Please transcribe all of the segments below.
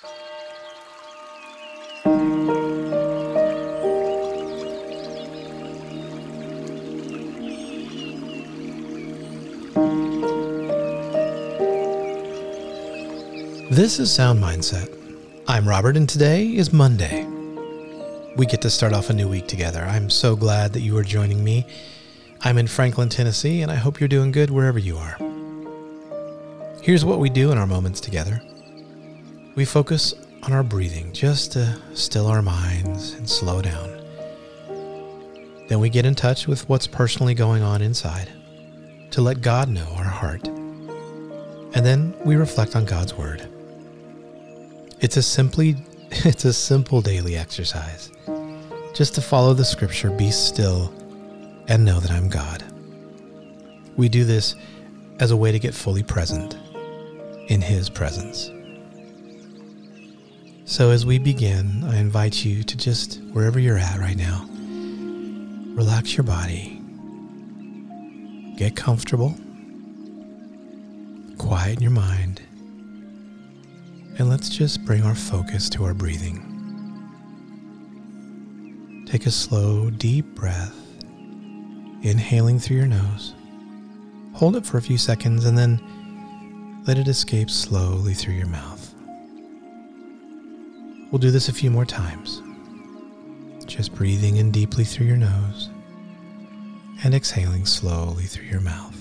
This is Sound Mindset. I'm Robert, and today is Monday. We get to start off a new week together. I'm so glad that you are joining me. I'm in Franklin, Tennessee, and I hope you're doing good wherever you are. Here's what we do in our moments together we focus on our breathing just to still our minds and slow down. Then we get in touch with what's personally going on inside to let God know our heart. And then we reflect on God's word. It's a simply it's a simple daily exercise. Just to follow the scripture, be still and know that I'm God. We do this as a way to get fully present in his presence. So as we begin, I invite you to just wherever you're at right now, relax your body. Get comfortable. Quiet your mind and let's just bring our focus to our breathing. Take a slow, deep breath, inhaling through your nose. Hold it for a few seconds and then let it escape slowly through your mouth. We'll do this a few more times. Just breathing in deeply through your nose and exhaling slowly through your mouth.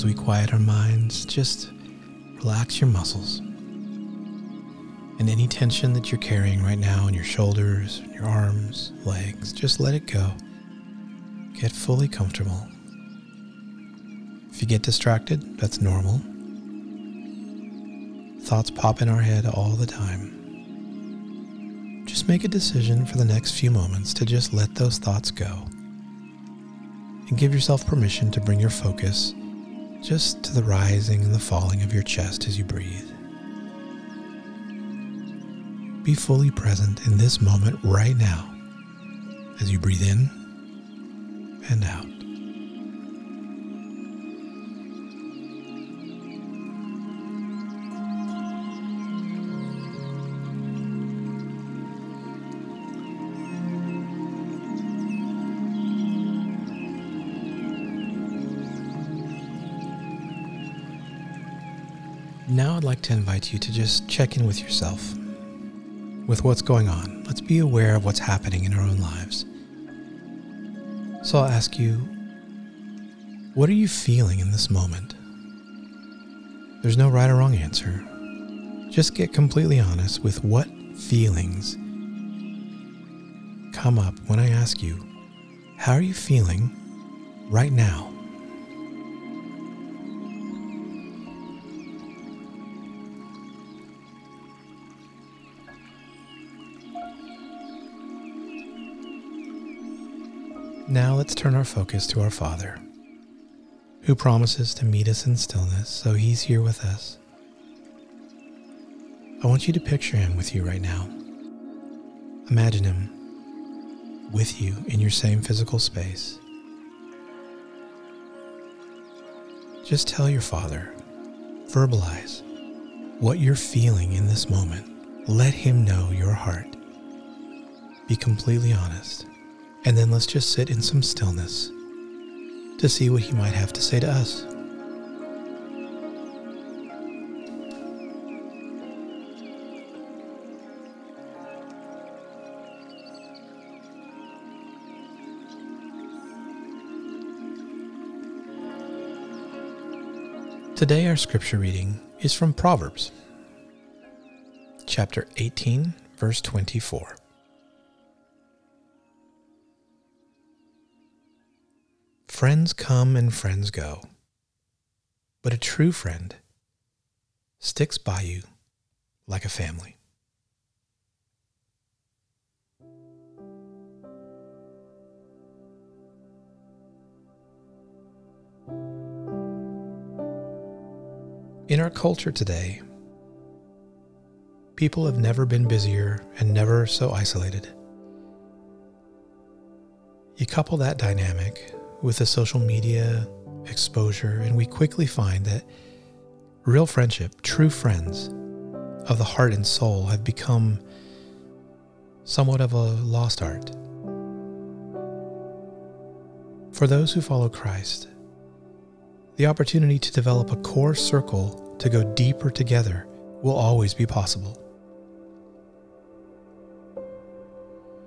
As we quiet our minds, just relax your muscles. And any tension that you're carrying right now in your shoulders, your arms, legs, just let it go. Get fully comfortable. If you get distracted, that's normal. Thoughts pop in our head all the time. Just make a decision for the next few moments to just let those thoughts go. And give yourself permission to bring your focus just to the rising and the falling of your chest as you breathe. Be fully present in this moment right now as you breathe in and out. Now I'd like to invite you to just check in with yourself, with what's going on. Let's be aware of what's happening in our own lives. So I'll ask you, what are you feeling in this moment? There's no right or wrong answer. Just get completely honest with what feelings come up when I ask you, how are you feeling right now? Now let's turn our focus to our Father, who promises to meet us in stillness, so He's here with us. I want you to picture Him with you right now. Imagine Him with you in your same physical space. Just tell your Father, verbalize what you're feeling in this moment. Let Him know your heart. Be completely honest. And then let's just sit in some stillness to see what he might have to say to us. Today, our scripture reading is from Proverbs, chapter 18, verse 24. Friends come and friends go, but a true friend sticks by you like a family. In our culture today, people have never been busier and never so isolated. You couple that dynamic with the social media exposure, and we quickly find that real friendship, true friends of the heart and soul, have become somewhat of a lost art. For those who follow Christ, the opportunity to develop a core circle to go deeper together will always be possible.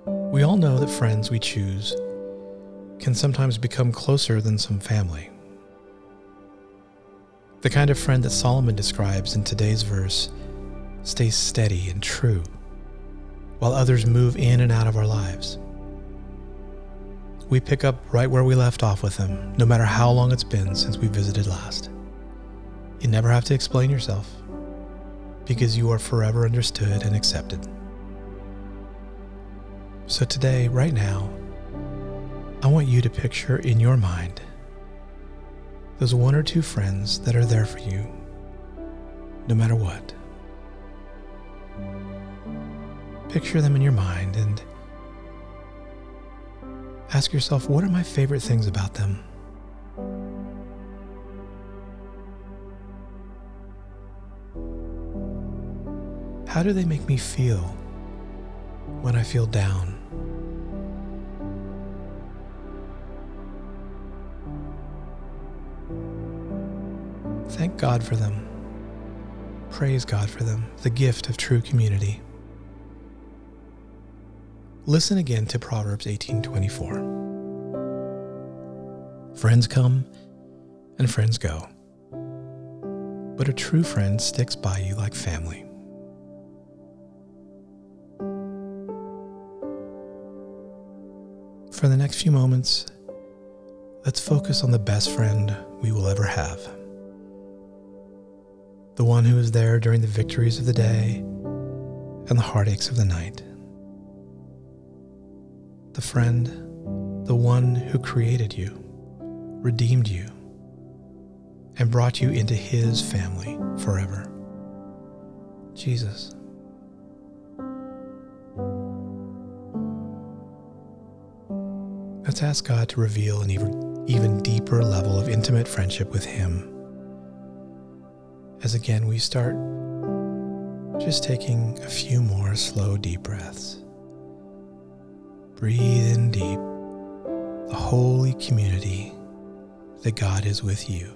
We all know that friends we choose can sometimes become closer than some family. The kind of friend that Solomon describes in today's verse stays steady and true, while others move in and out of our lives. We pick up right where we left off with them, no matter how long it's been since we visited last. You never have to explain yourself, because you are forever understood and accepted. So, today, right now, I want you to picture in your mind those one or two friends that are there for you, no matter what. Picture them in your mind and ask yourself what are my favorite things about them? How do they make me feel when I feel down? God for them. Praise God for them, the gift of true community. Listen again to Proverbs 18:24. Friends come and friends go. But a true friend sticks by you like family. For the next few moments, let's focus on the best friend we will ever have the one who is there during the victories of the day and the heartaches of the night. The friend, the one who created you, redeemed you, and brought you into his family forever. Jesus. Let's ask God to reveal an even, even deeper level of intimate friendship with Him as again we start just taking a few more slow, deep breaths. Breathe in deep, the holy community that God is with you.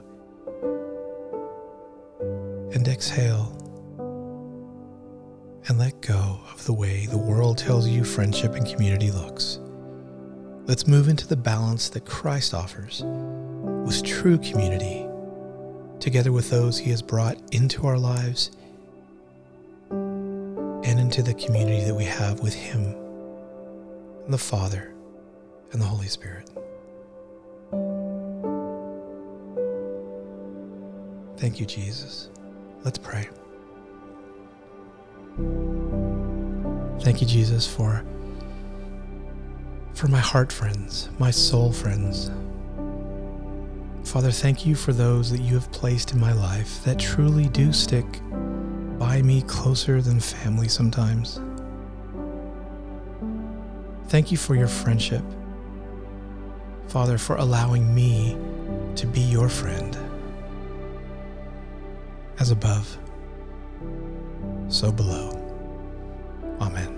And exhale and let go of the way the world tells you friendship and community looks. Let's move into the balance that Christ offers with true community together with those He has brought into our lives and into the community that we have with Him and the Father and the Holy Spirit. Thank you, Jesus. Let's pray. Thank you, Jesus, for, for my heart friends, my soul friends, Father, thank you for those that you have placed in my life that truly do stick by me closer than family sometimes. Thank you for your friendship. Father, for allowing me to be your friend. As above, so below. Amen.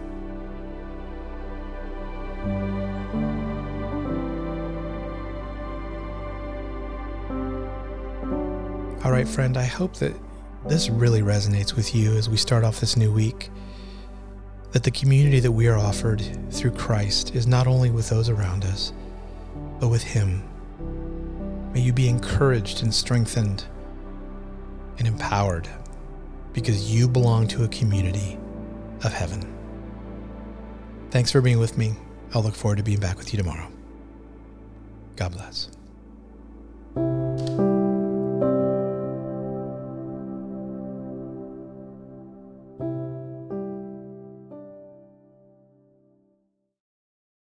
Right, friend, I hope that this really resonates with you as we start off this new week. That the community that we are offered through Christ is not only with those around us, but with Him. May you be encouraged and strengthened and empowered because you belong to a community of heaven. Thanks for being with me. I'll look forward to being back with you tomorrow. God bless.